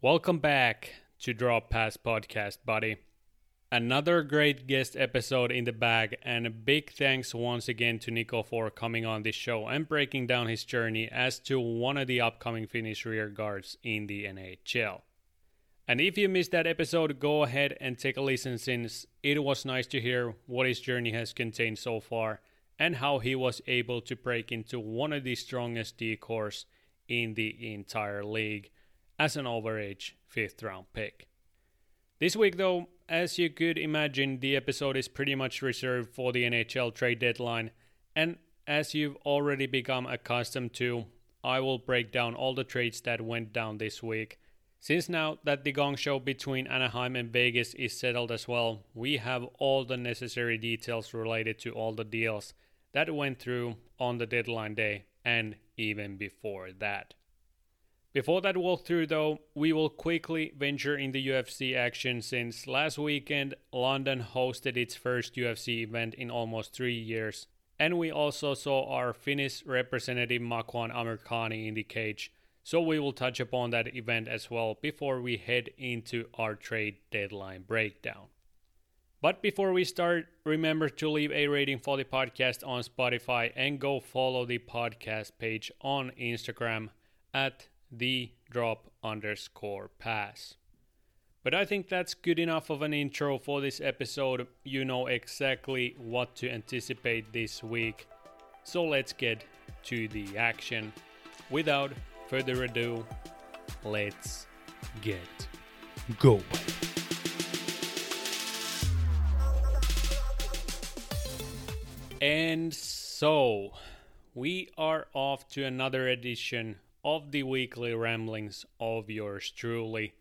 Welcome back to Drop Pass Podcast, buddy. Another great guest episode in the bag, and a big thanks once again to Nico for coming on this show and breaking down his journey as to one of the upcoming Finnish rear guards in the NHL. And if you missed that episode, go ahead and take a listen since it was nice to hear what his journey has contained so far and how he was able to break into one of the strongest D corps in the entire league as an overage fifth round pick. This week, though, as you could imagine, the episode is pretty much reserved for the NHL trade deadline, and as you've already become accustomed to, I will break down all the trades that went down this week. Since now that the gong show between Anaheim and Vegas is settled as well, we have all the necessary details related to all the deals that went through on the deadline day and even before that. Before that walkthrough, though, we will quickly venture in the UFC action since last weekend London hosted its first UFC event in almost three years, and we also saw our Finnish representative Makwan Amirkhani in the cage, so we will touch upon that event as well before we head into our trade deadline breakdown. But before we start, remember to leave a rating for the podcast on Spotify and go follow the podcast page on Instagram at the drop underscore pass. But I think that's good enough of an intro for this episode. You know exactly what to anticipate this week. So let's get to the action. Without further ado, let's get going. And so, we are off to another edition of the weekly ramblings of yours truly.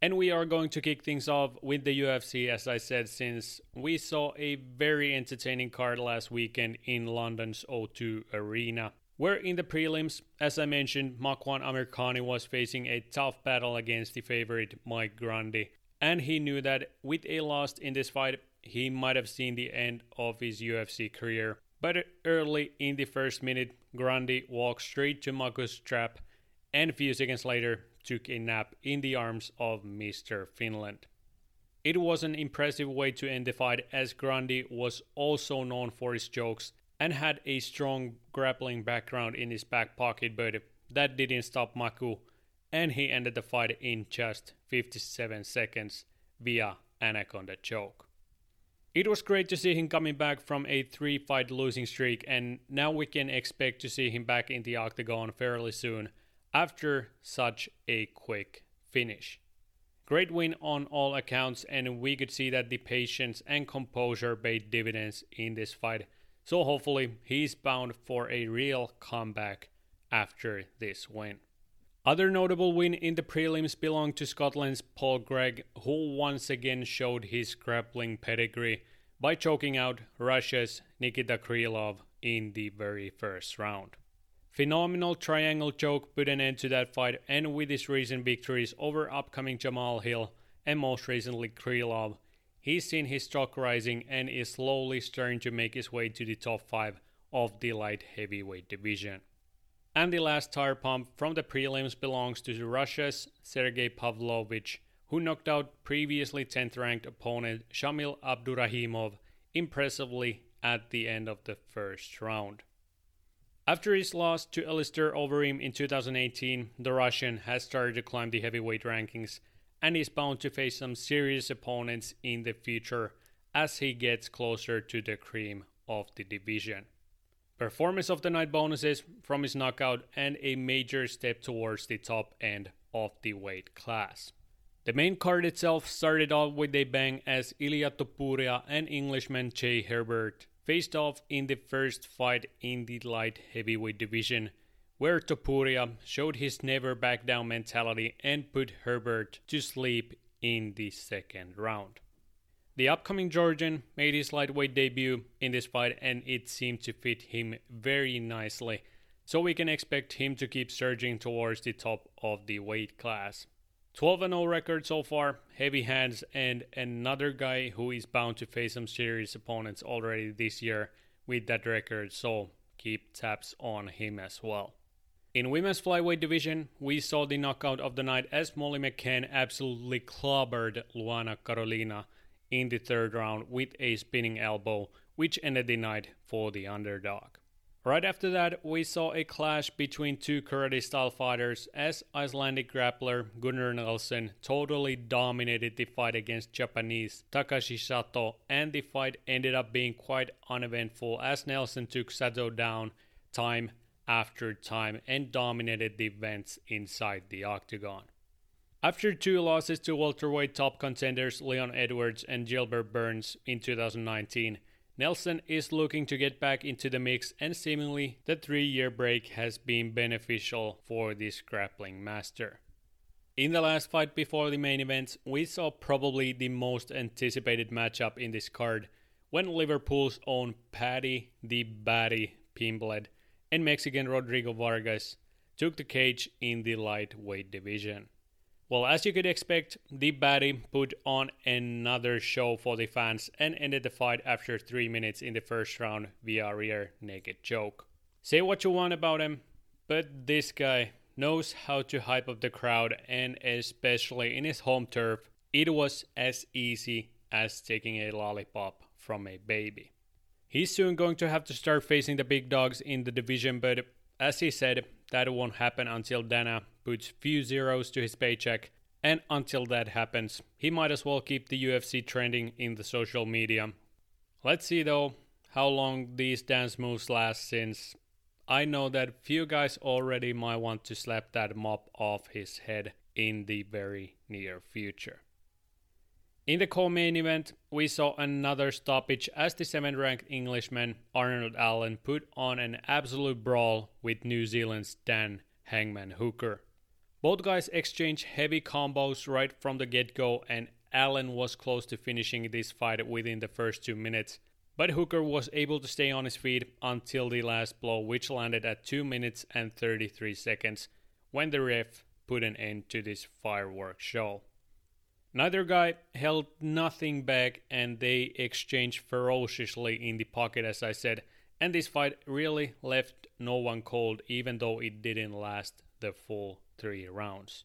And we are going to kick things off with the UFC, as I said, since we saw a very entertaining card last weekend in London's O2 Arena. Where in the prelims, as I mentioned, Makwan Amirkhani was facing a tough battle against the favorite Mike Grundy. And he knew that with a loss in this fight, he might have seen the end of his UFC career. But early in the first minute, Grundy walked straight to Maku's trap and a few seconds later took a nap in the arms of Mr. Finland. It was an impressive way to end the fight as Grundy was also known for his jokes and had a strong grappling background in his back pocket, but that didn't stop Maku and he ended the fight in just 57 seconds via Anaconda choke. It was great to see him coming back from a three fight losing streak, and now we can expect to see him back in the octagon fairly soon after such a quick finish. Great win on all accounts, and we could see that the patience and composure paid dividends in this fight. So hopefully, he's bound for a real comeback after this win. Other notable win in the prelims belonged to Scotland's Paul Craig, who once again showed his grappling pedigree by choking out Russia's Nikita Krylov in the very first round. Phenomenal triangle choke put an end to that fight, and with his recent victories over upcoming Jamal Hill and most recently Krylov, he's seen his stock rising and is slowly starting to make his way to the top 5 of the light heavyweight division. And the last tire pump from the prelims belongs to the Russia's Sergei Pavlovich, who knocked out previously 10th ranked opponent Shamil Abdurakhimov impressively at the end of the first round. After his loss to Alistair Overeem in 2018, the Russian has started to climb the heavyweight rankings and is bound to face some serious opponents in the future as he gets closer to the cream of the division. Performance of the night bonuses from his knockout and a major step towards the top end of the weight class. The main card itself started off with a bang as Ilia Topuria and Englishman Jai Herbert faced off in the first fight in the light heavyweight division, where Topuria showed his never back down mentality and put Herbert to sleep in the second round. The upcoming Georgian made his lightweight debut in this fight and it seemed to fit him very nicely, so we can expect him to keep surging towards the top of the weight class. 12 0 record so far, heavy hands, and another guy who is bound to face some serious opponents already this year with that record, so keep taps on him as well. In women's flyweight division, we saw the knockout of the night as Molly McCann absolutely clobbered Luana Carolina in the third round with a spinning elbow, which ended the night for the underdog. Right after that, we saw a clash between two karate style fighters as Icelandic grappler Gunnar Nelson totally dominated the fight against Japanese Takashi Sato, and the fight ended up being quite uneventful as Nelson took Sato down time after time and dominated the events inside the octagon. After two losses to welterweight top contenders Leon Edwards and Gilbert Burns in 2019, Nelson is looking to get back into the mix, and seemingly the three year break has been beneficial for this grappling master. In the last fight before the main event, we saw probably the most anticipated matchup in this card when Liverpool's own Paddy the Baddy Pimblett and Mexican Rodrigo Vargas took the cage in the lightweight division. Well, as you could expect, the baddie put on another show for the fans and ended the fight after 3 minutes in the first round via rear naked choke. Say what you want about him, but this guy knows how to hype up the crowd and especially in his home turf, it was as easy as taking a lollipop from a baby. He's soon going to have to start facing the big dogs in the division, but as he said, that won't happen until Dana puts few zeros to his paycheck, and until that happens, he might as well keep the UFC trending in the social media. Let's see though how long these dance moves last since I know that few guys already might want to slap that mop off his head in the very near future. In the co-main event, we saw another stoppage as the 7th-ranked Englishman Arnold Allen put on an absolute brawl with New Zealand's Dan Hangman Hooker. Both guys exchanged heavy combos right from the get go, and Allen was close to finishing this fight within the first two minutes. But Hooker was able to stay on his feet until the last blow, which landed at 2 minutes and 33 seconds when the ref put an end to this fireworks show. Neither guy held nothing back and they exchanged ferociously in the pocket, as I said, and this fight really left no one cold, even though it didn't last the full three rounds.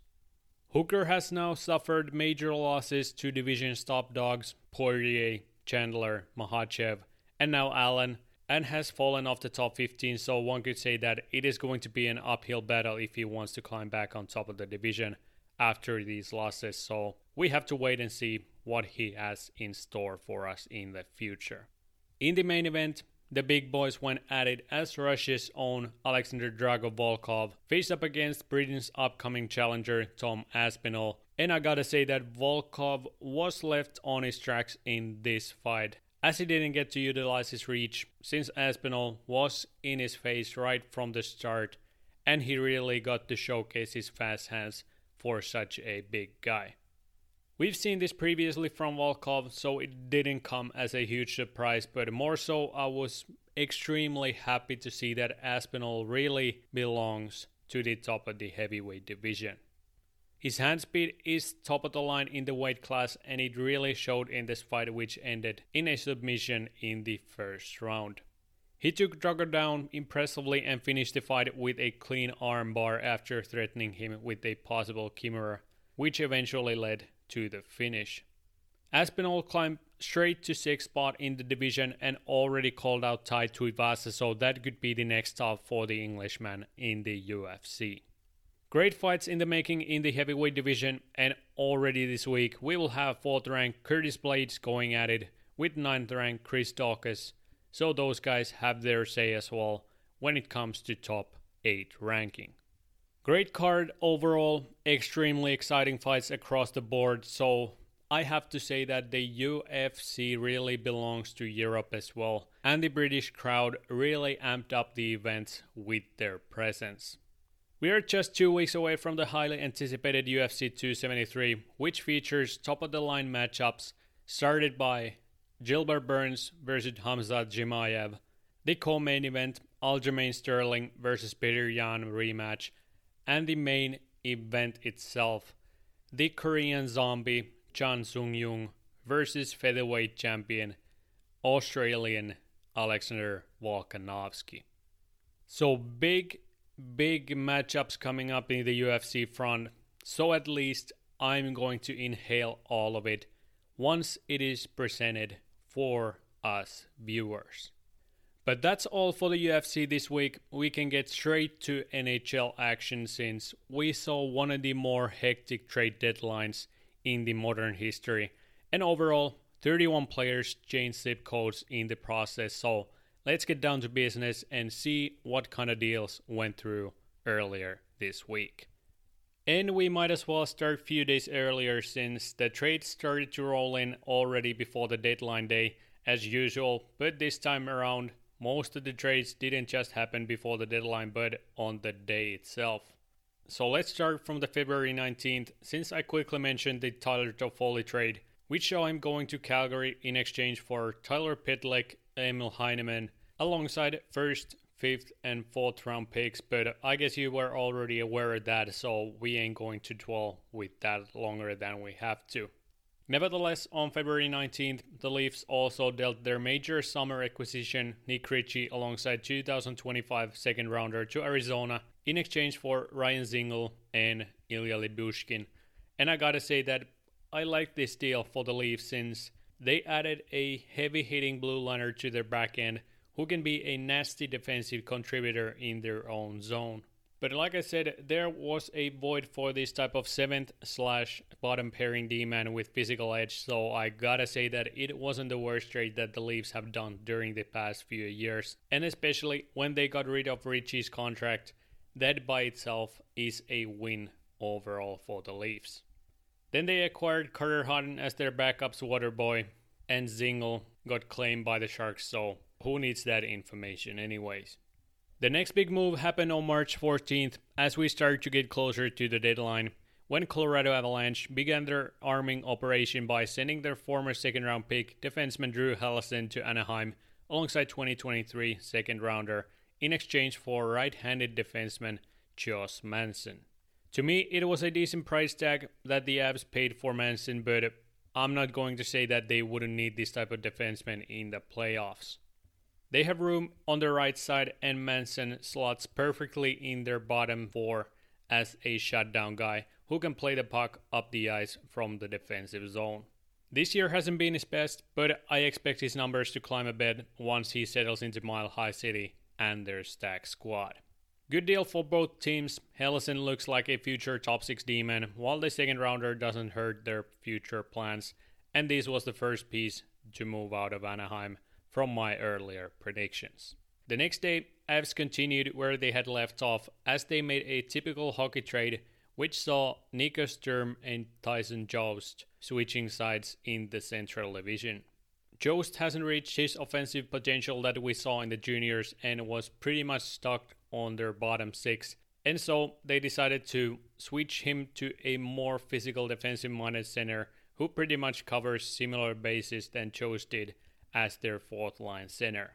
Hooker has now suffered major losses to division's top dogs Poirier, Chandler, Makhachev, and now Allen, and has fallen off the top 15, so one could say that it is going to be an uphill battle if he wants to climb back on top of the division after these losses. So we have to wait and see what he has in store for us in the future. In the main event, the big boys went at it as Russia's own Alexander Drago Volkov faced up against Britain's upcoming challenger Tom Aspinall. And I gotta say that Volkov was left on his tracks in this fight as he didn't get to utilize his reach since Aspinall was in his face right from the start and he really got to showcase his fast hands for such a big guy. We've seen this previously from Volkov, so it didn't come as a huge surprise, but more so, I was extremely happy to see that Aspinall really belongs to the top of the heavyweight division. His hand speed is top of the line in the weight class, and it really showed in this fight, which ended in a submission in the first round. He took Drago down impressively and finished the fight with a clean armbar after threatening him with a possible Kimura, which eventually led to the finish. Aspinall climbed straight to sixth spot in the division and already called out Tai Tuivasa, so that could be the next stop for the Englishman in the UFC. Great fights in the making in the heavyweight division, and already this week we will have 4th ranked Curtis Blaydes going at it with 9th ranked Chris Daukaus, so those guys have their say as well when it comes to top 8 ranking. Great card overall, extremely exciting fights across the board. So I have to say that the UFC really belongs to Europe as well, and the British crowd really amped up the events with their presence. We are just two weeks away from the highly anticipated UFC 273, which features top of the line matchups started by Gilbert Burns versus Khamzat Chimaev, the co main event Aljamain Sterling versus Petr Yan rematch, and the main event itself the Korean zombie Chan Sung Jung versus featherweight champion Australian Alexander Volkanovski. So big big matchups coming up in the UFC front, so at least I'm going to inhale all of it once it is presented for us viewers. But that's all for the UFC this week. We can get straight to NHL action since we saw one of the more hectic trade deadlines in the modern history. And overall, 31 players changed zip codes in the process. So let's get down to business and see what kind of deals went through earlier this week. And we might as well start a few days earlier since the trade started to roll in already before the deadline day as usual, but this time around most of the trades didn't just happen before the deadline but on the day itself. So let's start from the February 19th, since I quickly mentioned the Tyler Toffoli trade, which saw him going to Calgary in exchange for Tyler Pitlick, Emil Heineman, alongside first, fifth, and fourth round picks. But I guess you were already aware of that, so we ain't going to dwell with that longer than we have to. Nevertheless, on February 19th, the Leafs also dealt their major summer acquisition, Nick Ritchie, alongside 2025 second rounder to Arizona in exchange for Ryan Dzingel and Ilya Lyubushkin. And I gotta say that I like this deal for the Leafs since they added a heavy hitting blue liner to their back end who can be a nasty defensive contributor in their own zone. But like I said, there was a void for this type of seventh slash bottom pairing D man with physical edge, so I gotta say that it wasn't the worst trade that the Leafs have done during the past few years. And especially when they got rid of Ritchie's contract, that by itself is a win overall for the Leafs. Then they acquired Carter Hutton as their backups water boy, and Dzingel got claimed by the Sharks, so who needs that information anyways? The next big move happened on March 14th as we started to get closer to the deadline when Colorado Avalanche began their arming operation by sending their former second round pick defenseman Drew Helleson to Anaheim alongside 2023 second rounder in exchange for right handed defenseman Josh Manson. To me, it was a decent price tag that the Avs paid for Manson, but I'm not going to say that they wouldn't need this type of defenseman in the playoffs. They have room on the right side, and Manson slots perfectly in their bottom four as a shutdown guy who can play the puck up the ice from the defensive zone. This year hasn't been his best, but I expect his numbers to climb a bit once he settles into Mile High City and their stack squad. Good deal for both teams. Helleson looks like a future top 6 D-man, while the second rounder doesn't hurt their future plans, and this was the first piece to move out of Anaheim from my earlier predictions. The next day, Avs continued where they had left off as they made a typical hockey trade, which saw Nico Sturm and Tyson Jost switching sides in the Central Division. Jost hasn't reached his offensive potential that we saw in the juniors and was pretty much stuck on their bottom six, and so they decided to switch him to a more physical defensive minded center who pretty much covers similar bases than Jost did as their fourth line center.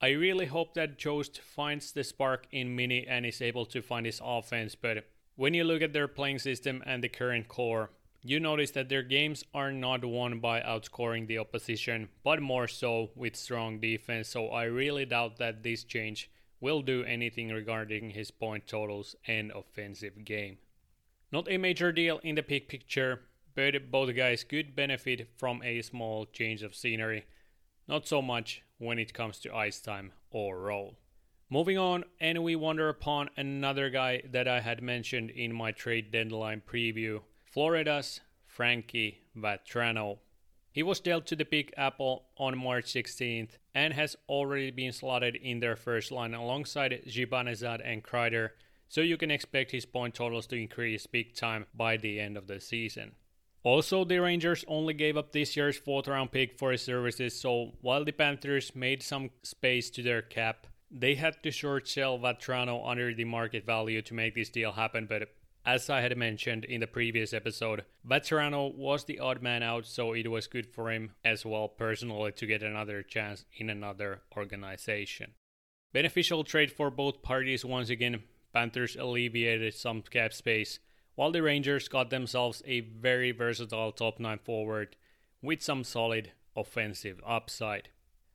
I really hope that Jost finds the spark in Mini and is able to find his offense, but when you look at their playing system and the current core, you notice that their games are not won by outscoring the opposition, but more so with strong defense. So I really doubt that this change will do anything regarding his point totals and offensive game. Not a major deal in the big picture, but both guys could benefit from a small change of scenery not so much when it comes to ice time or role. Moving on, and we wander upon another guy that I had mentioned in my trade deadline preview Florida's Frankie Vatrano. He was dealt to the Big Apple on March 16th and has already been slotted in their first line alongside Zibanejad and Kreider, so you can expect his point totals to increase big time by the end of the season. Also, the Rangers only gave up this year's fourth round pick for his services, so while the Panthers made some space to their cap, they had to short sell Vatrano under the market value to make this deal happen. But as I had mentioned in the previous episode, Vatrano was the odd man out, so it was good for him as well personally to get another chance in another organization. Beneficial trade for both parties once again. Panthers alleviated some cap space while the Rangers got themselves a very versatile top 9 forward with some solid offensive upside.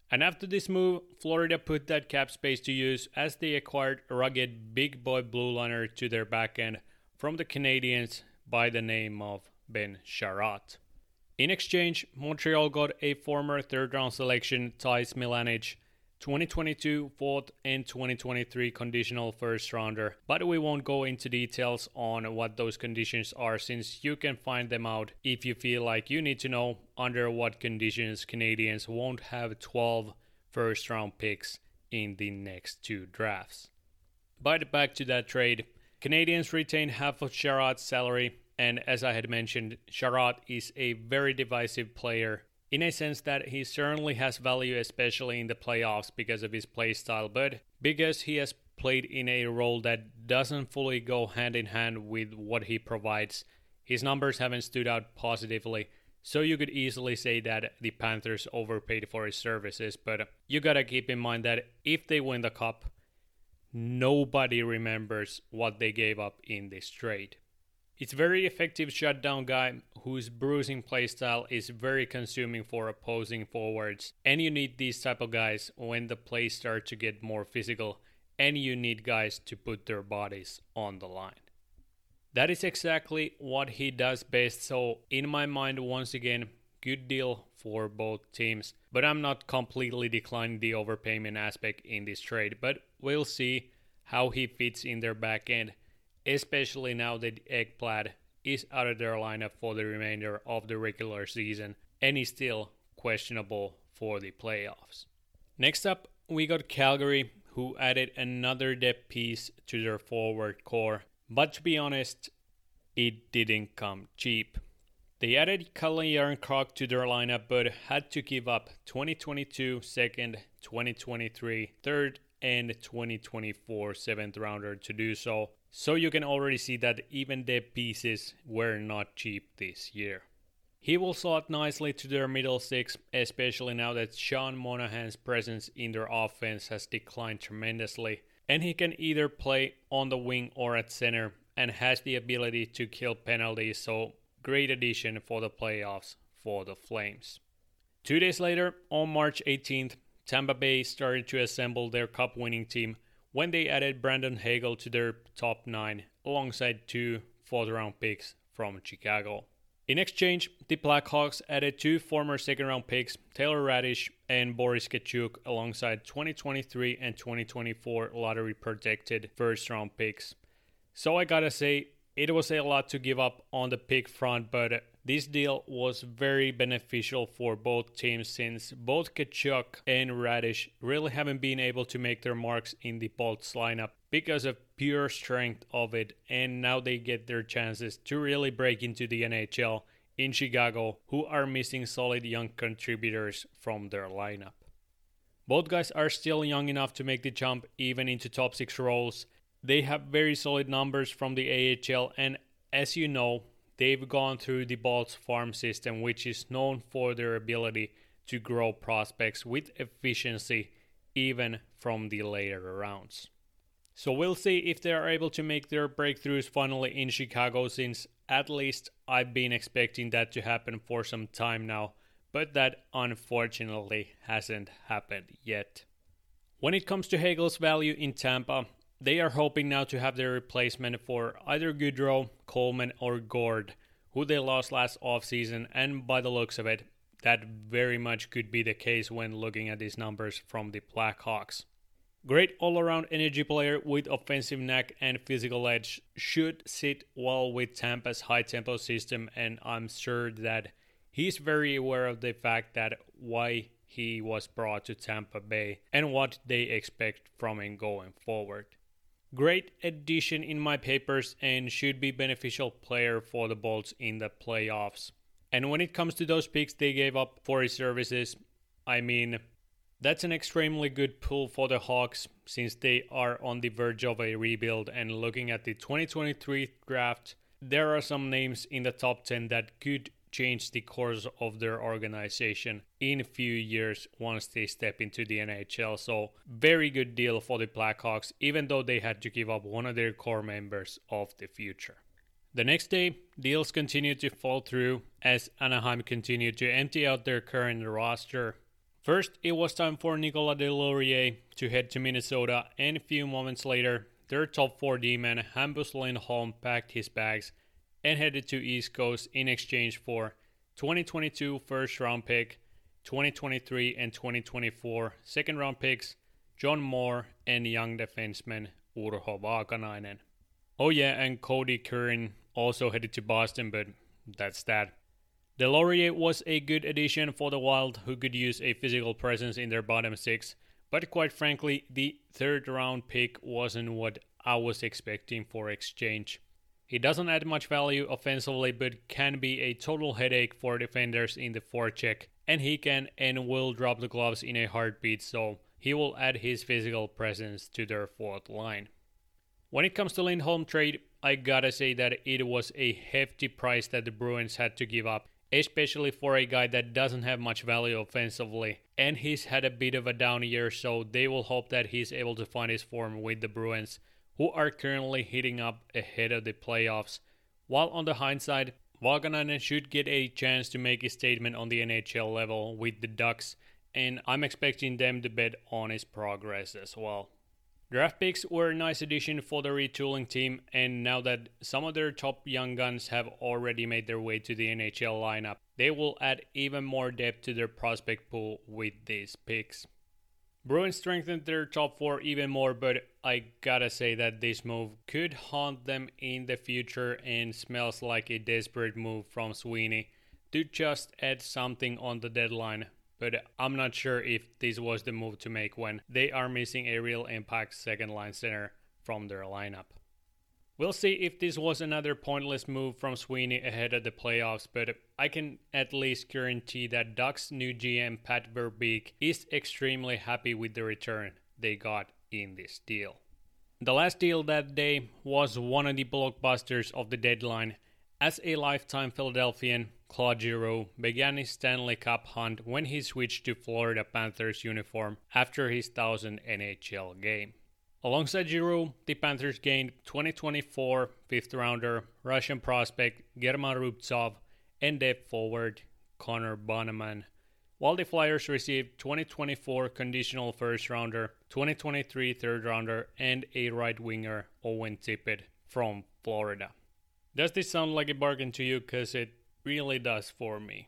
And after this move, Florida put that cap space to use as they acquired rugged big boy blue liner to their back end from the Canadiens by the name of Ben Chiarot. In exchange, Montreal got a former third round selection, Ty Smilanic, 2022 fourth and 2023 conditional first rounder, but we won't go into details on what those conditions are since you can find them out if you feel like you need to know under what conditions Canadiens won't have 12 first round picks in the next two drafts. But back to that trade. Canadiens retain half of Chiarot's salary, and as I had mentioned, Chiarot is a very divisive player in a sense that he certainly has value, especially in the playoffs because of his playstyle, but because he has played in a role that doesn't fully go hand in hand with what he provides, his numbers haven't stood out positively. So you could easily say that the Panthers overpaid for his services, but you gotta keep in mind that if they win the cup, nobody remembers what they gave up in this trade. It's very effective shutdown guy whose bruising playstyle is very consuming for opposing forwards. And you need these type of guys when the play start to get more physical and you need guys to put their bodies on the line. That is exactly what he does best. So in my mind once again good deal for both teams, but I'm not completely declining the overpayment aspect in this trade, but we'll see how he fits in their back end especially now that Ekblad is out of their lineup for the remainder of the regular season and is still questionable for the playoffs. Next up, we got Calgary, who added another depth piece to their forward core, but to be honest, it didn't come cheap. They added Calle Jarnkrok to their lineup but had to give up 2022 second, 2023 third, and 2024 seventh rounder to do so, so you can already see that even their pieces were not cheap this year. He will slot nicely to their middle six, especially now that Sean Monahan's presence in their offense has declined tremendously, and he can either play on the wing or at center and has the ability to kill penalties, so great addition for the playoffs for the Flames. Two days later, on March 18th, Tampa Bay started to assemble their cup winning team when they added Brandon Hagel to their top 9 alongside two fourth round picks from Chicago. In exchange, the Blackhawks added two former second round picks, Taylor Raddysh and Boris Katchouk, alongside 2023 and 2024 lottery protected first round picks. So I gotta say, it was a lot to give up on the pick front, but this deal was very beneficial for both teams since both Katchouk and Raddysh really haven't been able to make their marks in the Bolts lineup because of pure strength of it, and now they get their chances to really break into the NHL in Chicago, who are missing solid young contributors from their lineup. Both guys are still young enough to make the jump even into top 6 roles. They have very solid numbers from the AHL, and as you know, They've gone through the Bolts farm system, which is known for their ability to grow prospects with efficiency even from the later rounds. So we'll see if they are able to make their breakthroughs finally in Chicago, since at least I've been expecting that to happen for some time now, but that unfortunately hasn't happened yet. When it comes to Hagel's value in Tampa, they are hoping now to have their replacement for either Goodrow, Coleman, or Gourde, who they lost last offseason, and by the looks of it, that very much could be the case when looking at these numbers from the Blackhawks. Great all around energy player with offensive knack and physical edge should sit well with Tampa's high tempo system, and I'm sure that he's very aware of the fact that why he was brought to Tampa Bay and what they expect from him going forward. Great addition in my papers and should be beneficial player for the Bolts in the playoffs. And when it comes to those picks they gave up for his services, I mean, that's an extremely good pull for the Hawks since they are on the verge of a rebuild. And looking at the 2023 draft, there are some names in the top 10 that could change the course of their organization in a few years once they step into the NHL. So, very good deal for the Blackhawks, even though they had to give up one of their core members of the future. The next day, deals continued to fall through as Anaheim continued to empty out their current roster. First, it was time for Nicolas Deslauriers to head to Minnesota, and a few moments later, their top 4 D-man Hampus Lindholm packed his bags and headed to East Coast in exchange for 2022 first round pick, 2023 and 2024 second round picks, John Moore and young defenseman Urho Vaakanainen. Oh yeah, and Kodie Curran also headed to Boston, but that's that. Deslauriers was a good addition for the Wild, who could use a physical presence in their bottom six, but quite frankly, the third round pick wasn't what I was expecting for exchange. He doesn't add much value offensively, but can be a total headache for defenders in the forecheck, and he can and will drop the gloves in a heartbeat, so he will add his physical presence to their fourth line. When it comes to Lindholm trade, I gotta say that it was a hefty price that the Bruins had to give up especially for a guy that doesn't have much value offensively. And he's had a bit of a down year, so they will hope that he's able to find his form with the Bruins, who are currently heating up ahead of the playoffs. While on the hindsight, Vaakanainen should get a chance to make a statement on the NHL level with the Ducks, and I'm expecting them to bet on his progress as well. Draft picks were a nice addition for the retooling team, and now that some of their top young guns have already made their way to the NHL lineup, they will add even more depth to their prospect pool with these picks. Bruins strengthened their top four even more, but I gotta say that this move could haunt them in the future and smells like a desperate move from Sweeney to just add something on the deadline but I'm not sure if this was the move to make when they are missing a real impact second line center from their lineup. We'll see if this was another pointless move from Sweeney ahead of the playoffs, but I can at least guarantee that Ducks' new GM Pat Verbeek is extremely happy with the return they got in this deal. The last deal that day was one of the blockbusters of the deadline. As a lifetime Philadelphian, Claude Giroux began his Stanley Cup hunt when he switched to Florida Panthers uniform after his 1000 NHL game. Alongside Giroux, the Panthers gained 2024 fifth rounder Russian prospect German Rubtsov and depth forward Connor Bunnaman, while the Flyers received 2024 conditional first rounder, 2023 third rounder, and a right winger Owen Tippett from Florida. Does this sound like a bargain to you? Because it really does for me.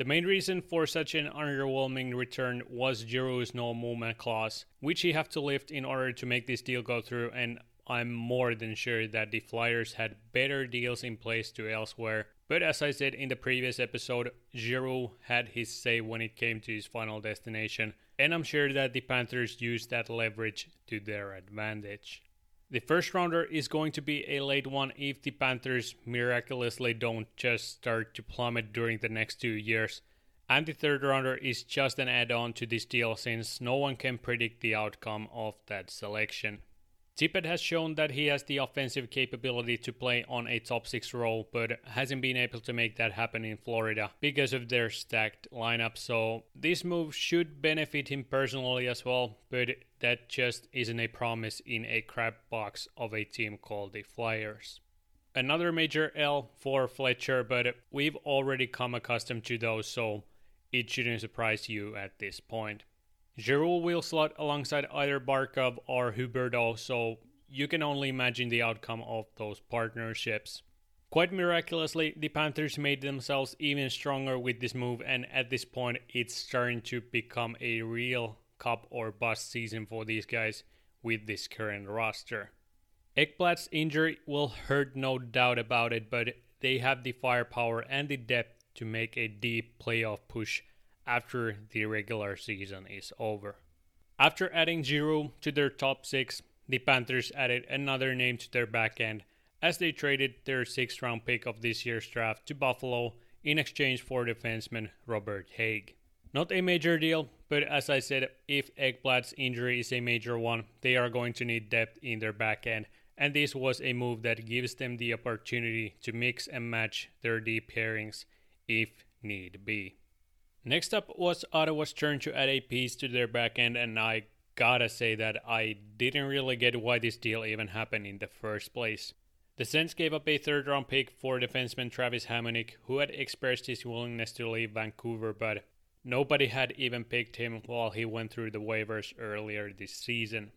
The main reason for such an underwhelming return was Giroux's no movement clause, which he have to lift in order to make this deal go through, and I'm more than sure that the Flyers had better deals in place to elsewhere. But as I said in the previous episode, Giroux had his say when it came to his final destination, and I'm sure that the Panthers used that leverage to their advantage. The first rounder is going to be a late one if the Panthers miraculously don't just start to plummet during the next two years. And the third rounder is just an add on to this deal since no one can predict the outcome of that selection. Tippett has shown that he has the offensive capability to play on a top 6 role, but hasn't been able to make that happen in Florida because of their stacked lineup. So, this move should benefit him personally as well, but that just isn't a promise in a crab box of a team called the Flyers. Another major L for Fletcher, but we've already come accustomed to those, so it shouldn't surprise you at this point. Giroux will slot alongside either Barkov or Huberdeau, so you can only imagine the outcome of those partnerships. Quite miraculously, the Panthers made themselves even stronger with this move, and at this point, it's starting to become a real cup or bust season for these guys with this current roster. Ekblad's injury will hurt, no doubt about it, but they have the firepower and the depth to make a deep playoff push after the regular season is over. After adding Giroux to their top six, the Panthers added another name to their back end as they traded their sixth round pick of this year's draft to Buffalo in exchange for defenseman Robert Hägg. Not a major deal, but as I said, if Ekblad's injury is a major one, they are going to need depth in their back end, and this was a move that gives them the opportunity to mix and match their deep pairings if need be. Next up was Ottawa's turn to add a piece to their back end, and I gotta say that I didn't really get why this deal even happened in the first place. The Sens gave up a third round pick for defenseman Travis Hamonic, who had expressed his willingness to leave Vancouver, but Nobody had even picked him while he went through the waivers earlier this season.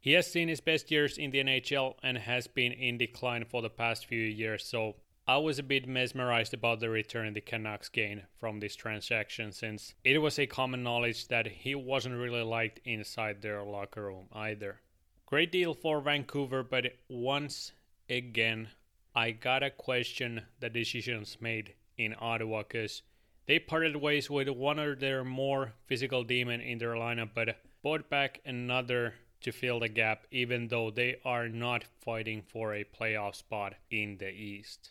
He has seen his best years in the NHL and has been in decline for the past few years, so I was a bit mesmerized about the return the Canucks gained from this transaction since it was a common knowledge that he wasn't really liked inside their locker room either. Great deal for Vancouver, but once again, I gotta question the decisions made in Ottawa because they parted ways with one of their more physical D-man in their lineup, but brought back another to fill the gap, even though they are not fighting for a playoff spot in the East.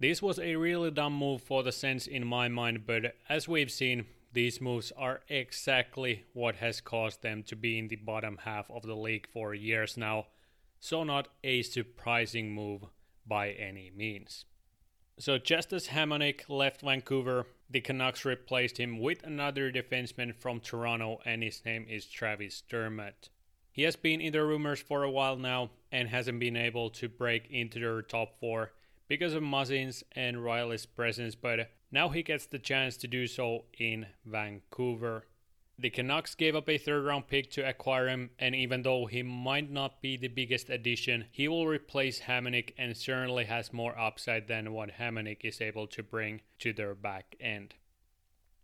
This was a really dumb move for the Sens in my mind, but as we've seen, these moves are exactly what has caused them to be in the bottom half of the league for years now, so not a surprising move by any means. So just as Hamonic left Vancouver, the Canucks replaced him with another defenseman from Toronto, and his name is Travis Dermott. He has been in the rumors for a while now and hasn't been able to break into their top four because of Muzzin's and Rielly's presence, but now he gets the chance to do so in Vancouver. The Canucks gave up a third round pick to acquire him, and even though he might not be the biggest addition, he will replace Hamonic and certainly has more upside than what Hamonic is able to bring to their back end.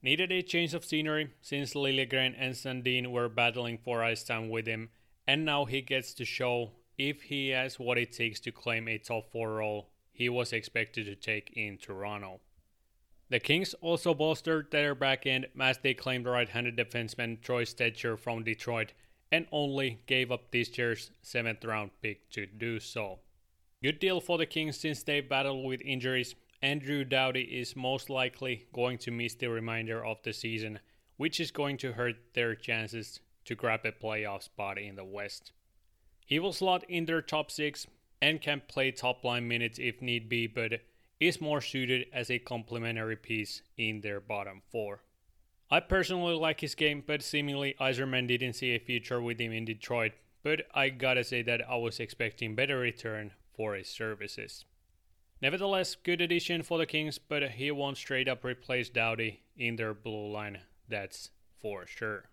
Needed a change of scenery since Liljegren and Sandin were battling for ice time with him, and now he gets to show if he has what it takes to claim a top 4 role he was expected to take in Toronto. The Kings also bolstered their back end as they claimed right handed defenseman Troy Stecher from Detroit and only gave up this year's 7th round pick to do so. Good deal for the Kings since they battled with injuries. Andrew Doughty is most likely going to miss the remainder of the season, which is going to hurt their chances to grab a playoff spot in the West. He will slot in their top six and can play top line minutes if need be, but is more suited as a complementary piece in their bottom four. I personally like his game, but seemingly Yzerman didn't see a future with him in Detroit, but I gotta say that I was expecting better return for his services. Nevertheless, good addition for the Kings, but he won't straight up replace Doughty in their blue line, that's for sure.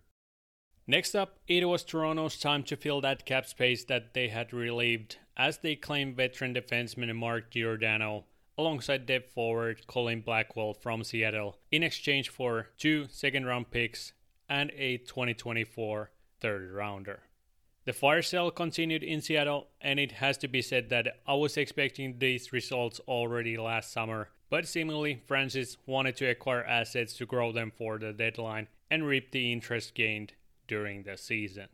Next up, it was Toronto's time to fill that cap space that they had relieved as they claimed veteran defenseman Mark Giordano alongside depth forward Colin Blackwell from Seattle in exchange for two second round picks and a 2024 third rounder. The fire sale continued in Seattle, and it has to be said that I was expecting these results already last summer, but seemingly Francis wanted to acquire assets to grow them for the deadline and reap the interest gained during the season.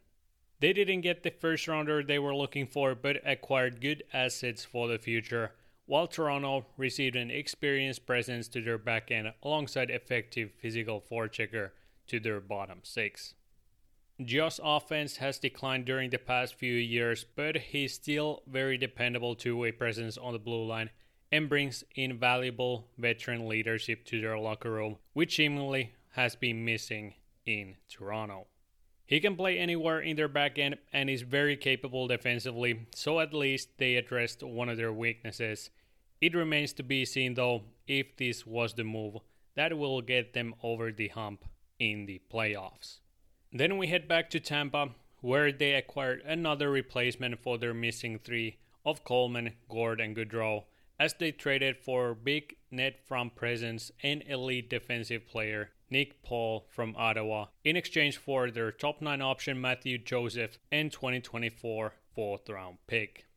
They didn't get the first rounder they were looking for, but acquired good assets for the future, while Toronto received an experienced presence to their back end alongside effective physical forechecker to their bottom six. Josh offense has declined during the past few years, but he's still very dependable two-way presence on the blue line and brings invaluable veteran leadership to their locker room, which seemingly has been missing in Toronto. He can play anywhere in their back end and is very capable defensively, so at least they addressed one of their weaknesses. It remains to be seen though if this was the move that will get them over the hump in the playoffs. Then we head back to Tampa, where they acquired another replacement for their missing three of Coleman, Gourde, and Goodrow as they traded for big net front presence and elite defensive player Nick Paul from Ottawa in exchange for their top 9 option Matthew Joseph and 2024 fourth round pick.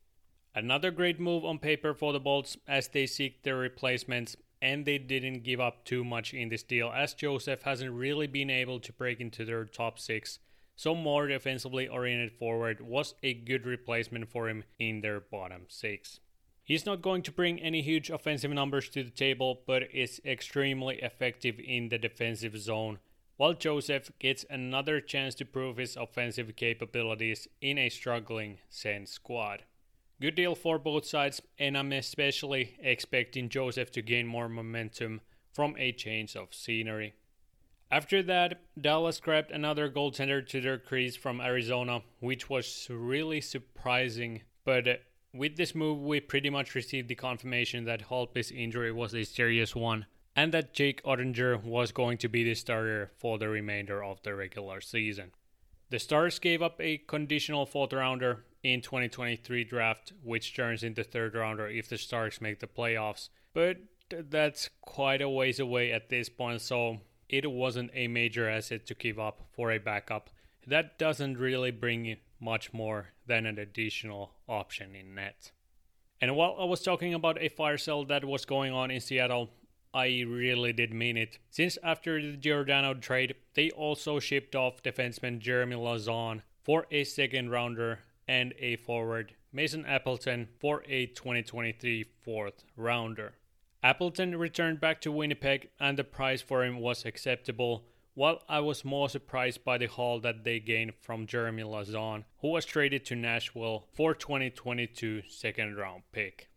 Another great move on paper for the Bolts as they seek their replacements and they didn't give up too much in this deal as Joseph hasn't really been able to break into their top 6 so more defensively oriented forward was a good replacement for him in their bottom 6. He's not going to bring any huge offensive numbers to the table, but is extremely effective in the defensive zone, while Joseph gets another chance to prove his offensive capabilities in a struggling Sens squad. Good deal for both sides, and I'm especially expecting Joseph to gain more momentum from a change of scenery. After that, Dallas grabbed another goaltender to their crease from Arizona, which was really surprising, but uh, with this move, we pretty much received the confirmation that Holtby's injury was a serious one, and that Jake Oettinger was going to be the starter for the remainder of the regular season. The Stars gave up a conditional fourth rounder in 2023 draft, which turns into third rounder if the Stars make the playoffs. But that's quite a ways away at this point, so it wasn't a major asset to give up for a backup. That doesn't really bring much more than an additional option in net. And while I was talking about a fire sale that was going on in Seattle, I really did mean it. Since after the Giordano trade, they also shipped off defenseman Jeremy Lauzon for a second rounder and a forward, Mason Appleton, for a 2023 fourth rounder. Appleton returned back to Winnipeg and the price for him was acceptable, while I was more surprised by the haul that they gained from Jeremy Lauzon, who was traded to Nashville for 2022 second round pick.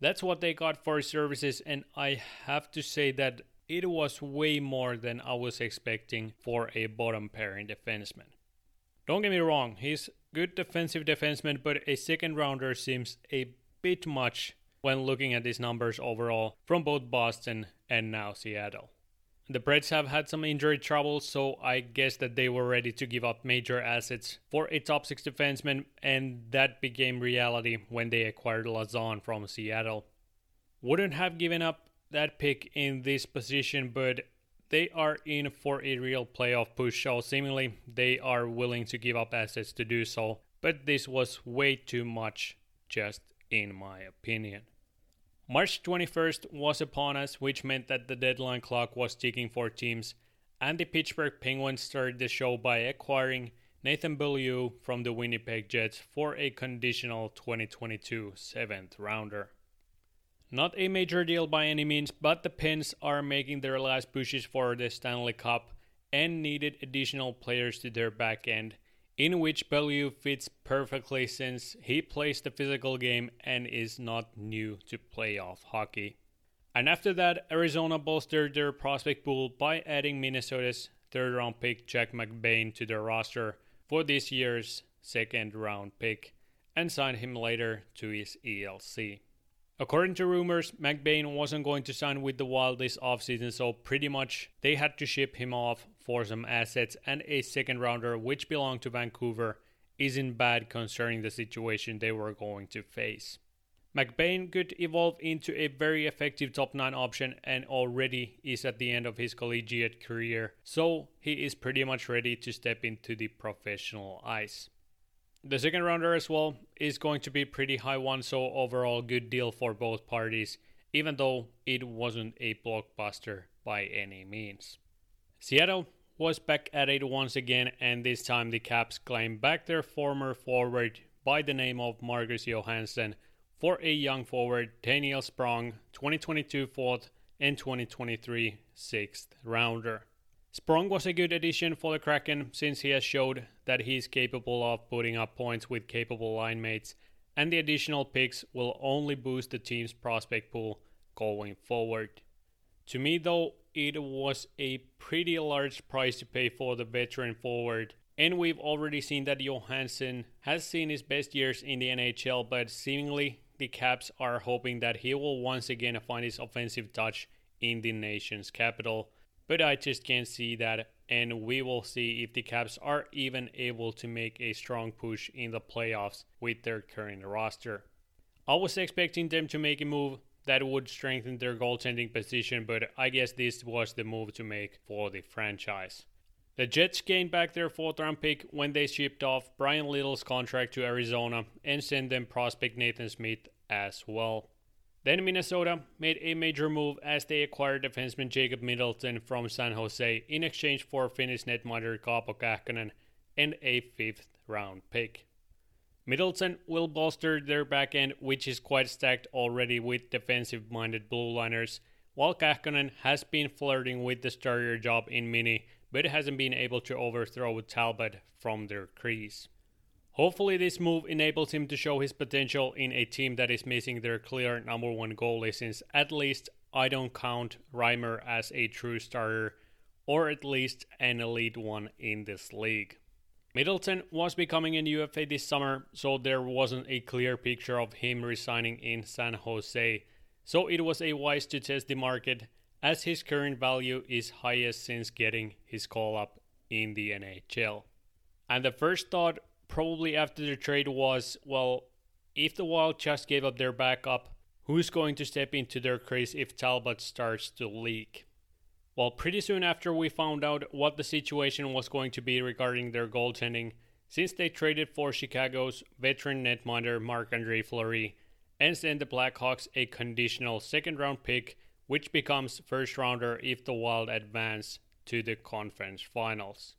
That's what they got for his services, and I have to say that it was way more than I was expecting for a bottom pairing defenseman. Don't get me wrong, he's good defensive defenseman, but a second rounder seems a bit much when looking at his numbers overall from both Boston and now Seattle. The Preds have had some injury trouble, so I guess that they were ready to give up major assets for a top six defenseman, and that became reality when they acquired Lauzon from Seattle. Wouldn't have given up that pick in this position, but they are in for a real playoff push, so seemingly they are willing to give up assets to do so, but this was way too much, just in my opinion. March 21st was upon us, which meant that the deadline clock was ticking for teams, and the Pittsburgh Penguins started the show by acquiring Nathan Beaulieu from the Winnipeg Jets for a conditional 2022 seventh rounder. Not a major deal by any means, but the Pens are making their last pushes for the Stanley Cup and needed additional players to their back end, in which Beaulieu fits perfectly since he plays the physical game and is not new to playoff hockey. And after that, Arizona bolstered their prospect pool by adding Minnesota's third round pick Jack McBain to their roster for this year's second round pick and signed him later to his ELC. According to rumors, McBain wasn't going to sign with the Wild this offseason, so pretty much they had to ship him off for some assets and a second rounder, which belonged to Vancouver, isn't bad concerning the situation they were going to face. McBain could evolve into a very effective top 9 option and already is at the end of his collegiate career, so he is pretty much ready to step into the professional ice. The second rounder as well is going to be pretty high one, so overall good deal for both parties, even though it wasn't a blockbuster by any means. Seattle was back at it once again, and this time the Caps claimed back their former forward by the name of Marcus Johansson for a young forward, Daniel Sprong, 2022 fourth and 2023 sixth rounder. Sprong was a good addition for the Kraken since he has showed that he is capable of putting up points with capable line mates, and the additional picks will only boost the team's prospect pool going forward. To me, though, it was a pretty large price to pay for the veteran forward, and we've already seen that Johansson has seen his best years in the NHL, but seemingly the Caps are hoping that he will once again find his offensive touch in the nation's capital but I just can't see that. And we will see if the Caps are even able to make a strong push in the playoffs with their current roster. I was expecting them to make a move that would strengthen their goaltending position, but I guess this was the move to make for the franchise. The Jets gained back their fourth round pick when they shipped off Bryan Little's contract to Arizona and sent them prospect Nathan Smith as well. Then Minnesota made a major move as they acquired defenseman Jacob Middleton from San Jose in exchange for Finnish netminder Kaapo Kähkönen and a fifth round pick. Middleton will bolster their back end, which is quite stacked already with defensive minded blue liners, while Kähkönen has been flirting with the starter job in Mini but hasn't been able to overthrow Talbot from their crease. Hopefully, this move enables him to show his potential in a team that is missing their clear number one goalie, since at least I don't count Reimer as a true starter, or at least an elite one in this league. Middleton was becoming a UFA this summer, so there wasn't a clear picture of him resigning in San Jose, so it was a wise to test the market as his current value is highest since getting his call up in the NHL. And the first thought, probably after the trade, was well, if the Wild just gave up their backup, who's going to step into their crease if Talbot starts to leak? Well, pretty soon after we found out what the situation was going to be regarding their goaltending, since they traded for Chicago's veteran netminder Marc Andre Fleury and sent the Blackhawks a conditional second round pick, which becomes first rounder if the Wild advance to the conference finals.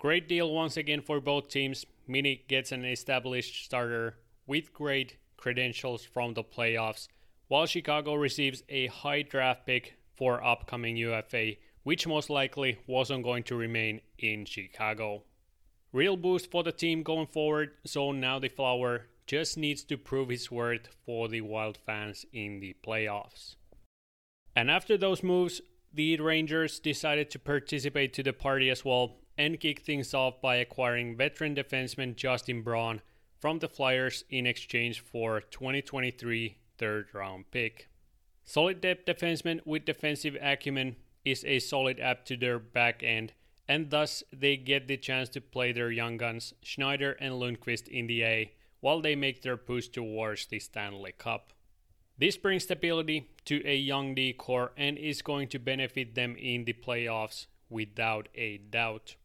Great deal once again for both teams. Mini gets an established starter with great credentials from the playoffs, while Chicago receives a high draft pick for upcoming UFA, which most likely wasn't going to remain in Chicago. Real boost for the team going forward, so now the Flower just needs to prove his worth for the Wild fans in the playoffs. And after those moves, the Rangers decided to participate to the party as well and kick things off by acquiring veteran defenseman Justin Braun from the Flyers in exchange for 2023 third round pick. Solid depth defenseman with defensive acumen is a solid add to their back end, and thus they get the chance to play their young guns Schneider and Lundkvist in the A while they make their push towards the Stanley Cup. This brings stability to a young D corps and is going to benefit them in the playoffs without a doubt.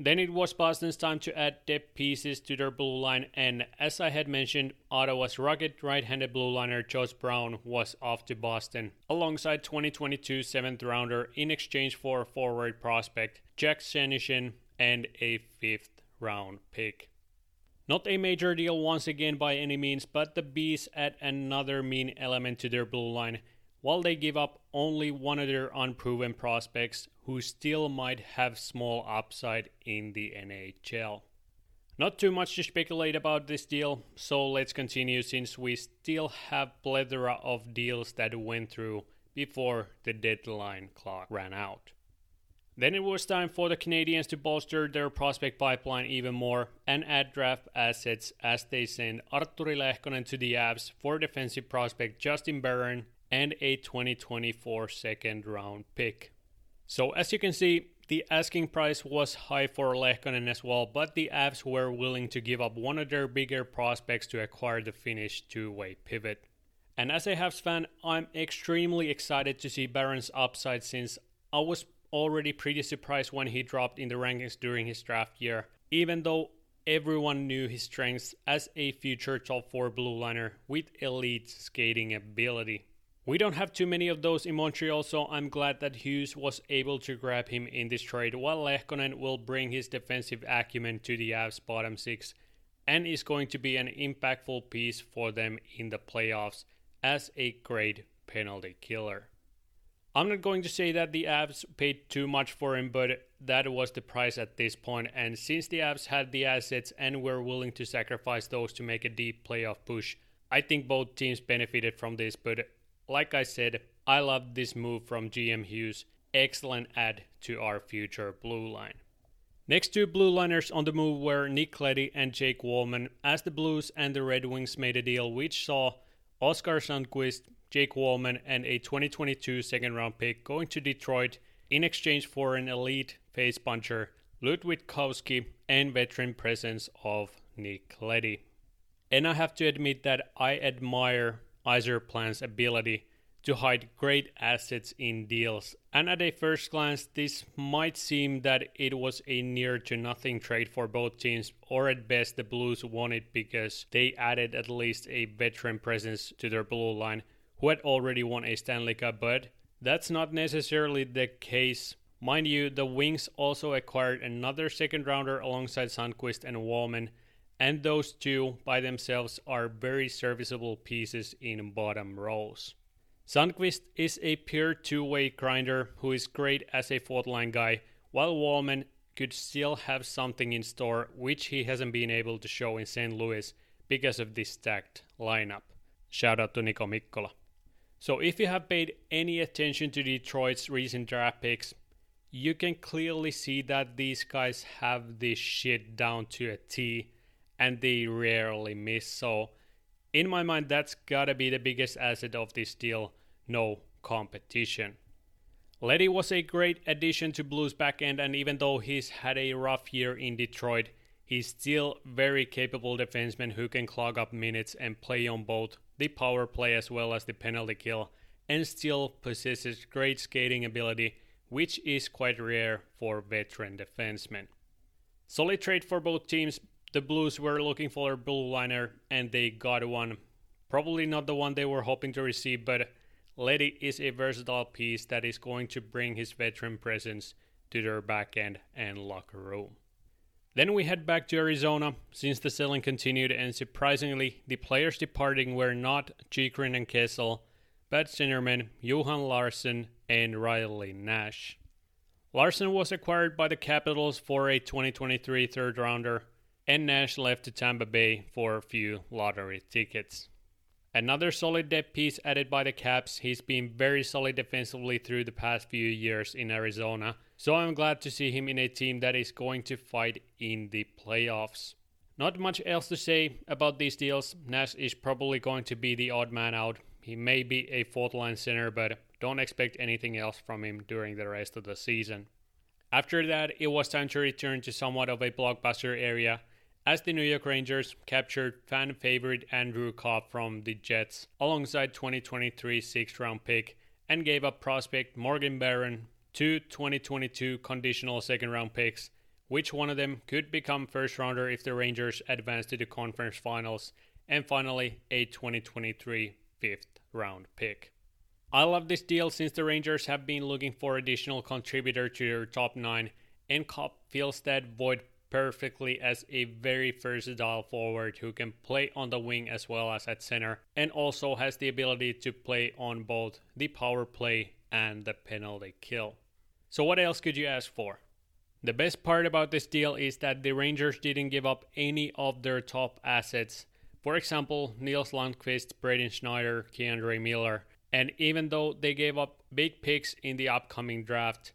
Then it was Boston's time to add depth pieces to their blue line, and as I had mentioned, Ottawa's rugged right handed blue liner Josh Brown was off to Boston, alongside 2022 7th rounder in exchange for forward prospect Jack Senyshyn and a 5th round pick. Not a major deal once again by any means, but the Bees add another mean element to their blue line, while they give up only one of their unproven prospects who still might have small upside in the NHL. Not too much to speculate about this deal, so let's continue since we still have plethora of deals that went through before the deadline clock ran out. Then it was time for the Canadiens to bolster their prospect pipeline even more and add draft assets as they send Artturi Lehkonen to the Avs for defensive prospect Justin Barron and a 2024 second round pick. So, as you can see, the asking price was high for Lehkonen as well, but the Avs were willing to give up one of their bigger prospects to acquire the Finnish two way pivot. And as a Habs fan, I'm extremely excited to see Barron's upside since I was already pretty surprised when he dropped in the rankings during his draft year, even though everyone knew his strengths as a future top 4 blue liner with elite skating ability. We don't have too many of those in Montreal, so I'm glad that Hughes was able to grab him in this trade, while Lehkonen will bring his defensive acumen to the Avs bottom six and is going to be an impactful piece for them in the playoffs as a great penalty killer. I'm not going to say that the Avs paid too much for him, but that was the price at this point. And since the Avs had the assets and were willing to sacrifice those to make a deep playoff push, I think both teams benefited from this. But like I said, I love this move from GM Hughes. Excellent add to our future blue line. Next two blue liners on the move were Nick Leddy and Jake Walman, as the Blues and the Red Wings made a deal which saw Oskar Sundqvist, Jake Walman, and a 2022 second round pick going to Detroit in exchange for an elite face puncher, Luke Witkowski, and veteran presence of Nick Leddy. And I have to admit that I admire Yzerplan's ability to hide great assets in deals. And at a first glance, this might seem that it was a near to nothing trade for both teams, or at best, the Blues won it because they added at least a veteran presence to their blue line who had already won a Stanley Cup, but that's not necessarily the case. Mind you, the Wings also acquired another second rounder alongside Sundqvist and Walman and those two by themselves are very serviceable pieces in bottom rows. Sundqvist is a pure two-way grinder who is great as a fourth line guy, while Walman could still have something in store which he hasn't been able to show in St. Louis because of this stacked lineup. Shout out to Niko Mikkola. So if you have paid any attention to Detroit's recent draft picks, you can clearly see that these guys have this shit down to a T and they rarely miss. So, in my mind, that's gotta be the biggest asset of this deal no competition. Leddy was a great addition to Blues backend, and even though he's had a rough year in Detroit, he's still very capable defenseman who can clog up minutes and play on both the power play as well as the penalty kill, and still possesses great skating ability, which is quite rare for veteran defensemen. Solid trade for both teams. The Blues were looking for a blue liner, and they got one. Probably not the one they were hoping to receive, but Leddy is a versatile piece that is going to bring his veteran presence to their back end and locker room. Then we head back to Arizona since the selling continued, and surprisingly, the players departing were not Chychrun and Kessel, but Zinnerman, Johan Larsson, and Riley Nash. Larsson was acquired by the Capitals for a 2023 third rounder, and Nash left to Tampa Bay for a few lottery tickets. Another solid depth piece added by the Caps. He's been very solid defensively through the past few years in Arizona, so I'm glad to see him in a team that is going to fight in the playoffs. Not much else to say about these deals. Nash is probably going to be the odd man out. He may be a fourth line center, but don't expect anything else from him during the rest of the season. After that, it was time to return to somewhat of a blockbuster area as the New York Rangers captured fan favorite Andrew Copp from the Jets alongside 2023 sixth round pick and gave up prospect Morgan Barron two 2022 conditional second round picks, which one of them could become first rounder if the Rangers advance to the conference finals, and finally a 2023 fifth round pick. I love this deal since the Rangers have been looking for additional contributor to their top 9 and Copp fills that void perfectly as a very versatile forward who can play on the wing as well as at center and also has the ability to play on both the power play and the penalty kill. So, what else could you ask for? The best part about this deal is that the Rangers didn't give up any of their top assets. For example, Nils Lundkvist, Braden Schneider, K'Andre Miller, and even though they gave up big picks in the upcoming draft,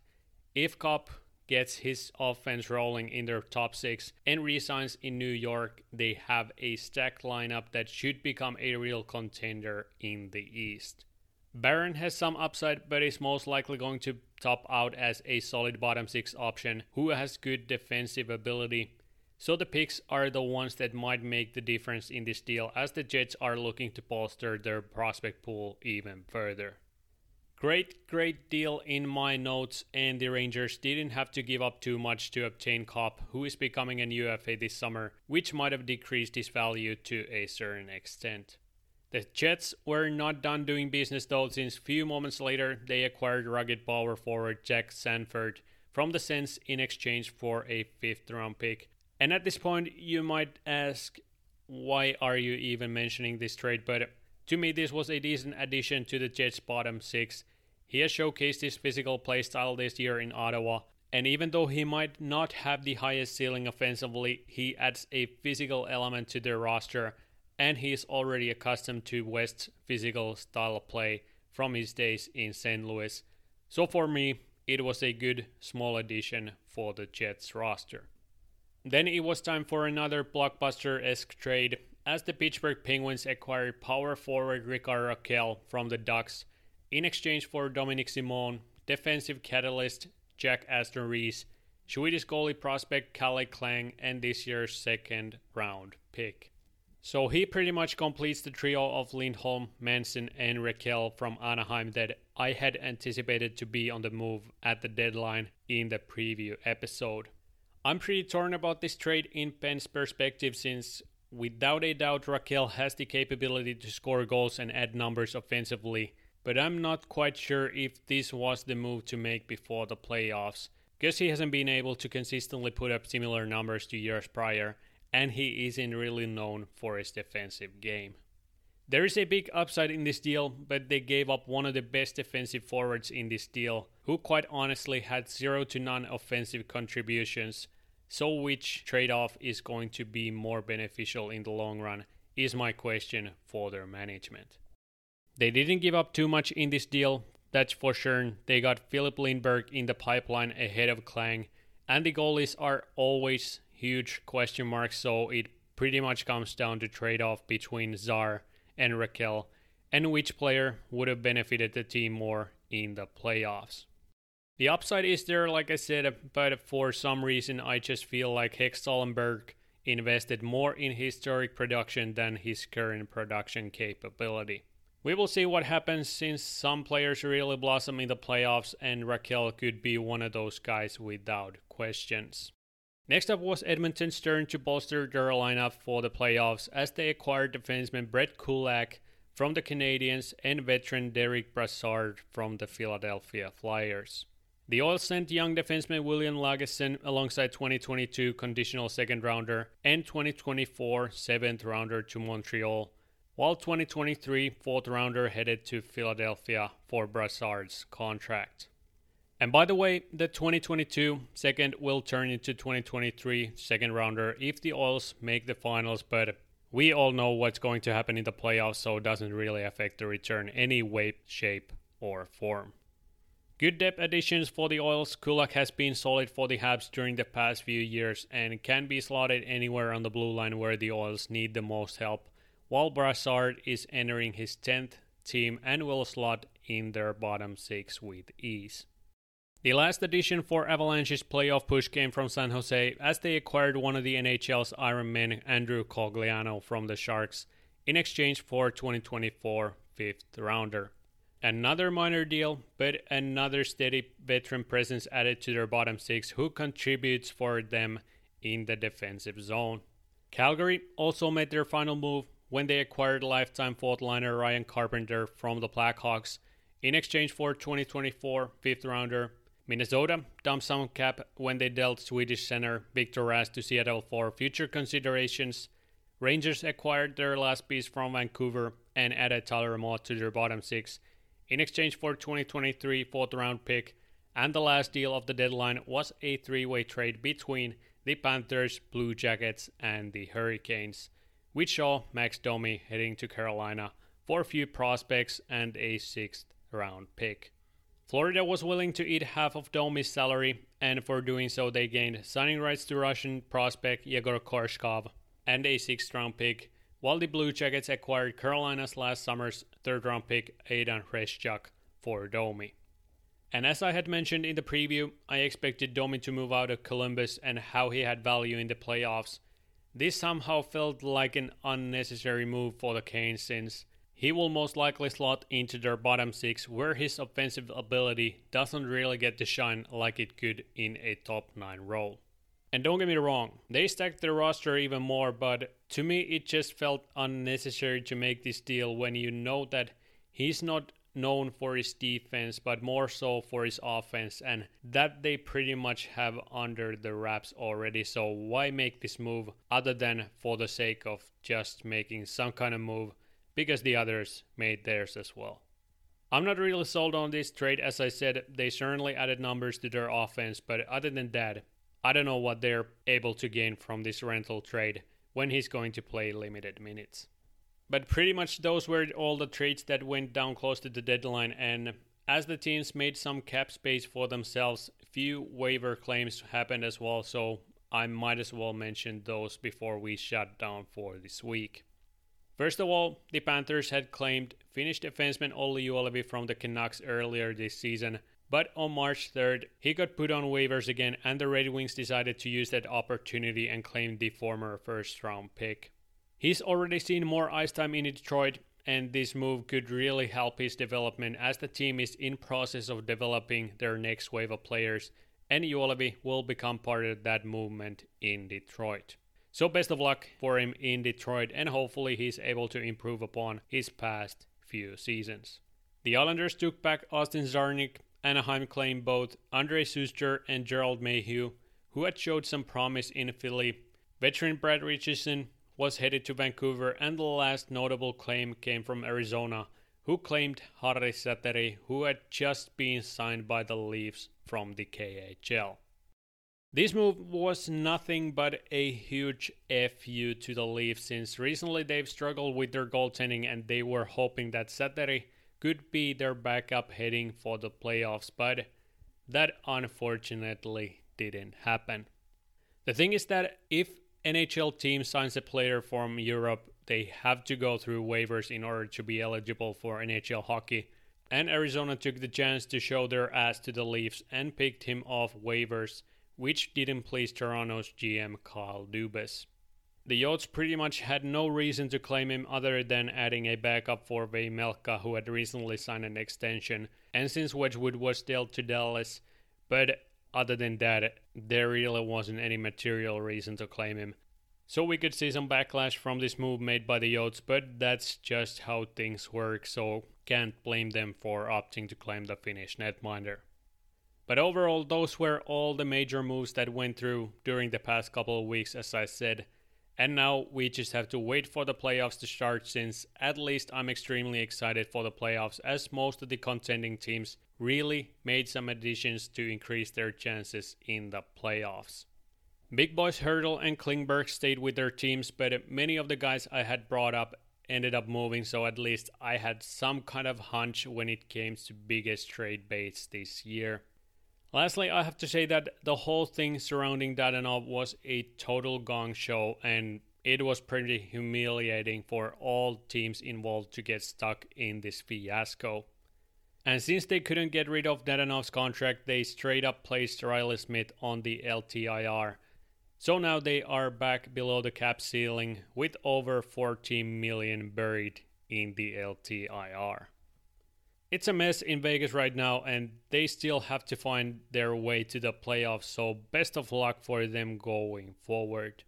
if Copp gets his offense rolling in their top six and resigns in New York, they have a stacked lineup that should become a real contender in the East. Barron has some upside, but is most likely going to top out as a solid bottom six option who has good defensive ability. So the picks are the ones that might make the difference in this deal as the Jets are looking to bolster their prospect pool even further. Great, great deal in my notes, and the Rangers didn't have to give up too much to obtain Copp, who is becoming an UFA this summer, which might have decreased his value to a certain extent. The Jets were not done doing business though, since few moments later they acquired rugged power forward Jack Sanford from the Sens in exchange for a fifth round pick. And at this point, you might ask, why are you even mentioning this trade? But to me, this was a decent addition to the Jets' bottom six. He has showcased his physical playstyle this year in Ottawa, and even though he might not have the highest ceiling offensively, he adds a physical element to their roster, and he is already accustomed to West's physical style of play from his days in St. Louis. So for me, it was a good small addition for the Jets roster. Then it was time for another blockbuster esque trade, as the Pittsburgh Penguins acquired power forward Rickard Rakell from the Ducks in exchange for Dominik Simon, defensive catalyst Jack Aston Reese, Swedish goalie prospect Calle Clang, and this year's second round pick. So he pretty much completes the trio of Lindholm, Manson, and Rakell from Anaheim that I had anticipated to be on the move at the deadline in the preview episode. I'm pretty torn about this trade in Penn's perspective since Without a doubt, Rakell has the capability to score goals and add numbers offensively, but I'm not quite sure if this was the move to make before the playoffs, because he hasn't been able to consistently put up similar numbers to years prior, and he isn't really known for his defensive game. There is a big upside in this deal, but they gave up one of the best defensive forwards in this deal, who quite honestly had zero to none offensive contributions, so, which trade off is going to be more beneficial in the long run is my question for their management. They didn't give up too much in this deal, that's for sure. They got Filip Lindberg in the pipeline ahead of Clang, and the goalies are always huge question marks, so it pretty much comes down to trade off between Czar and Rakell and which player would have benefited the team more in the playoffs. The upside is there, like I said, but for some reason I just feel like Hextall invested more in historic production than his current production capability. We will see what happens since some players really blossom in the playoffs, and Rakell could be one of those guys without questions. Next up was Edmonton's turn to bolster their lineup for the playoffs as they acquired defenseman Brett Kulak from the Canadiens and veteran Derick Brassard from the Philadelphia Flyers. The Oils sent young defenseman William Lagesson alongside 2022 conditional second rounder and 2024 seventh rounder to Montreal, while 2023 fourth rounder headed to Philadelphia for Brassard's contract. And by the way, the 2022 second will turn into 2023 second rounder if the Oils make the finals, but we all know what's going to happen in the playoffs, so it doesn't really affect the return any way, shape, or form. Good depth additions for the Oils. Kulak has been solid for the Habs during the past few years and can be slotted anywhere on the blue line where the Oils need the most help, while Brassard is entering his 10th team and will slot in their bottom six with ease. The last addition for Avalanche's playoff push came from San Jose as they acquired one of the NHL's Iron Men, Andrew Cogliano, from the Sharks in exchange for 2024 fifth rounder. Another minor deal, but another steady veteran presence added to their bottom six who contributes for them in the defensive zone. Calgary also made their final move when they acquired lifetime fourth liner Ryan Carpenter from the Blackhawks in exchange for 2024 fifth rounder Minnesota dumped some cap when they dealt Swedish center Victor Rask to Seattle for future considerations. Rangers acquired their last piece from Vancouver and added Tyler Motte to their bottom six in exchange for 2023 fourth round pick. And the last deal of the deadline was a three way trade between the Panthers, Blue Jackets, and the Hurricanes, which saw Max Domi heading to Carolina for a few prospects and a sixth round pick. Florida was willing to eat half of Domi's salary, and for doing so, they gained signing rights to Russian prospect Yegor Korshkov and a sixth round pick, while the Blue Jackets acquired Carolina's last summer's third round pick Aidan Hreschuk for Domi. And as I had mentioned in the preview, I expected Domi to move out of Columbus and how he had value in the playoffs. This somehow felt like an unnecessary move for the Canes since he will most likely slot into their bottom six, where his offensive ability doesn't really get to shine like it could in a top 9 role. And don't get me wrong, they stacked their roster even more, but to me it just felt unnecessary to make this deal when you know that he's not known for his defense, but more so for his offense, and that they pretty much have under the wraps already. So, why make this move other than for the sake of just making some kind of move because the others made theirs as well. I'm not really sold on this trade. As I said, they certainly added numbers to their offense, but other than that, I don't know what they're able to gain from this rental trade when he's going to play limited minutes. But pretty much those were all the trades that went down close to the deadline, and as the teams made some cap space for themselves, few waiver claims happened as well, so I might as well mention those before we shut down for this week. First of all, the Panthers had claimed Finnish defenseman Olli Juolevi from the Canucks earlier this season, but on March 3rd, he got put on waivers again, and the Red Wings decided to use that opportunity and claim the former first round pick. He's already seen more ice time in Detroit, and this move could really help his development as the team is in process of developing their next wave of players, and Juolevi will become part of that movement in Detroit. So best of luck for him in Detroit, and hopefully he's able to improve upon his past few seasons. The Islanders took back Austin Czarnik. Anaheim claimed both Andre Sustr and Gerald Mayhew, who had showed some promise in Philly. Veteran Brad Richardson was headed to Vancouver, and the last notable claim came from Arizona, who claimed Harri Säteri, who had just been signed by the Leafs from the KHL. This move was nothing but a huge FU to the Leafs since recently they've struggled with their goaltending and they were hoping that Säteri could be their backup heading for the playoffs, but that unfortunately didn't happen. The thing is that if NHL team signs a player from Europe, they have to go through waivers in order to be eligible for NHL hockey and Arizona took the chance to show their ass to the Leafs and picked him off waivers, which didn't please Toronto's GM Kyle Dubas. The Yotes pretty much had no reason to claim him other than adding a backup for Vejmelka who had recently signed an extension, and since Wedgewood was dealt to Dallas, but other than that, there really wasn't any material reason to claim him. So we could see some backlash from this move made by the Yotes, but that's just how things work, so can't blame them for opting to claim the Finnish netminder. But overall, those were all the major moves that went through during the past couple of weeks, as I said. And now we just have to wait for the playoffs to start, since at least I'm extremely excited for the playoffs, as most of the contending teams really made some additions to increase their chances in the playoffs. Big Boys Hurdle and Klingberg stayed with their teams, but many of the guys I had brought up ended up moving, so at least I had some kind of hunch when it came to biggest trade baits this year. Lastly, I have to say that the whole thing surrounding Dadonov was a total gong show, and it was pretty humiliating for all teams involved to get stuck in this fiasco. And since they couldn't get rid of Dadonov's contract, they straight up placed Reilly Smith on the LTIR so now they are back below the cap ceiling with over 14 million buried in the LTIR. It's a mess in Vegas right now and they still have to find their way to the playoffs, so best of luck for them going forward.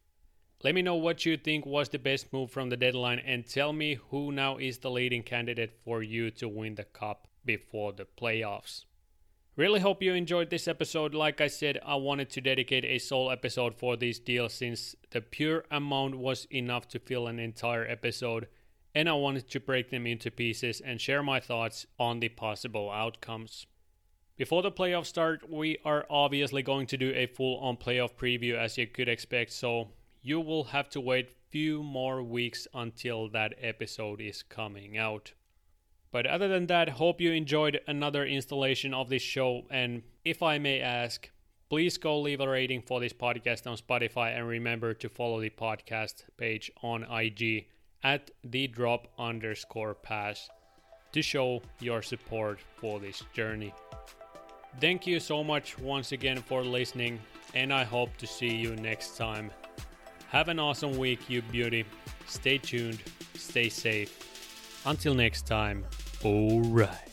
Let me know what you think was the best move from the deadline and tell me who now is the leading candidate for you to win the cup before the playoffs. Really hope you enjoyed this episode. Like I said, I wanted to dedicate a sole episode for these deals since the pure amount was enough to fill an entire episode, and I wanted to break them into pieces and share my thoughts on the possible outcomes. Before the playoffs start, we are obviously going to do a full on playoff preview as you could expect, so you will have to wait few more weeks until that episode is coming out. But other than that, hope you enjoyed another installation of this show. And if I may ask, please go leave a rating for this podcast on Spotify and remember to follow the podcast page on IG at the drop underscore pass to show your support for this journey. Thank you so much once again for listening, and I hope to see you next time. Have an awesome week, you beauty. Stay tuned, stay safe. Until next time, alright.